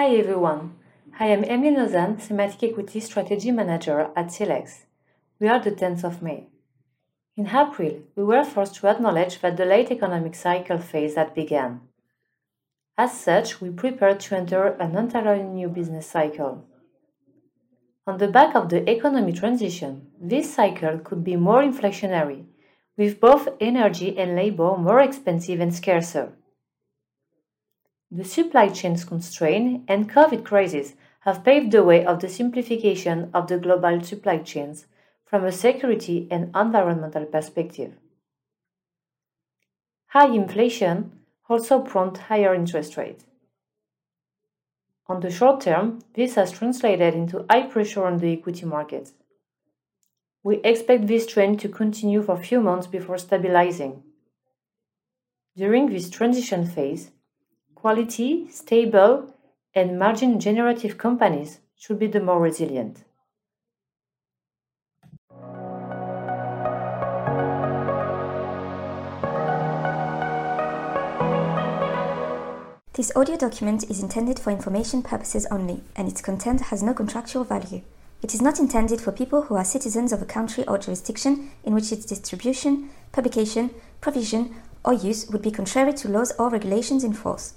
Hi everyone, I am Emeline Ozhan, Thematic Equity Strategy Manager at Silex. We are the 10th of May. In April, we were forced to acknowledge that the late economic cycle phase had begun. As such, we prepared to enter an entirely new business cycle. On the back of the economy transition, this cycle could be more inflationary, with both energy and labor more expensive and scarcer. The supply chains constraint and COVID crisis have paved the way of the simplification of the global supply chains from a security and environmental perspective. High inflation also prompt higher interest rates. On the short term, this has translated into high pressure on the equity markets. We expect this trend to continue for a few months before stabilizing. During this transition phase, quality, stable, and margin generative companies should be the more resilient. This audio document is intended for information purposes only, and its content has no contractual value. It is not intended for people who are citizens of a country or jurisdiction in which its distribution, publication, provision, or use would be contrary to laws or regulations in force.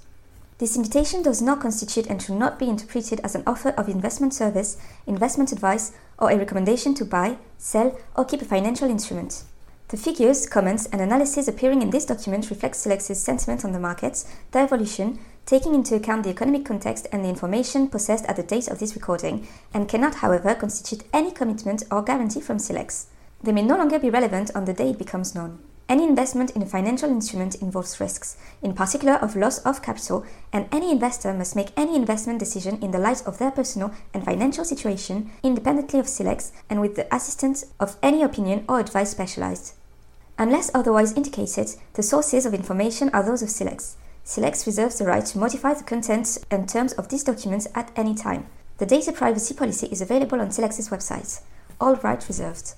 This invitation does not constitute and should not be interpreted as an offer of investment service, investment advice, or a recommendation to buy, sell, or keep a financial instrument. The figures, comments, and analysis appearing in this document reflect Silex's sentiment on the markets, their evolution, taking into account the economic context and the information possessed at the date of this recording, and cannot, however, constitute any commitment or guarantee from Silex. They may no longer be relevant on the day it becomes known. Any investment in a financial instrument involves risks, in particular of loss of capital, and any investor must make any investment decision in the light of their personal and financial situation, independently of Silex, and with the assistance of any opinion or advice specialized. Unless otherwise indicated, the sources of information are those of Silex. Silex reserves the right to modify the contents and terms of these documents at any time. The data privacy policy is available on Silex's website. All rights reserved.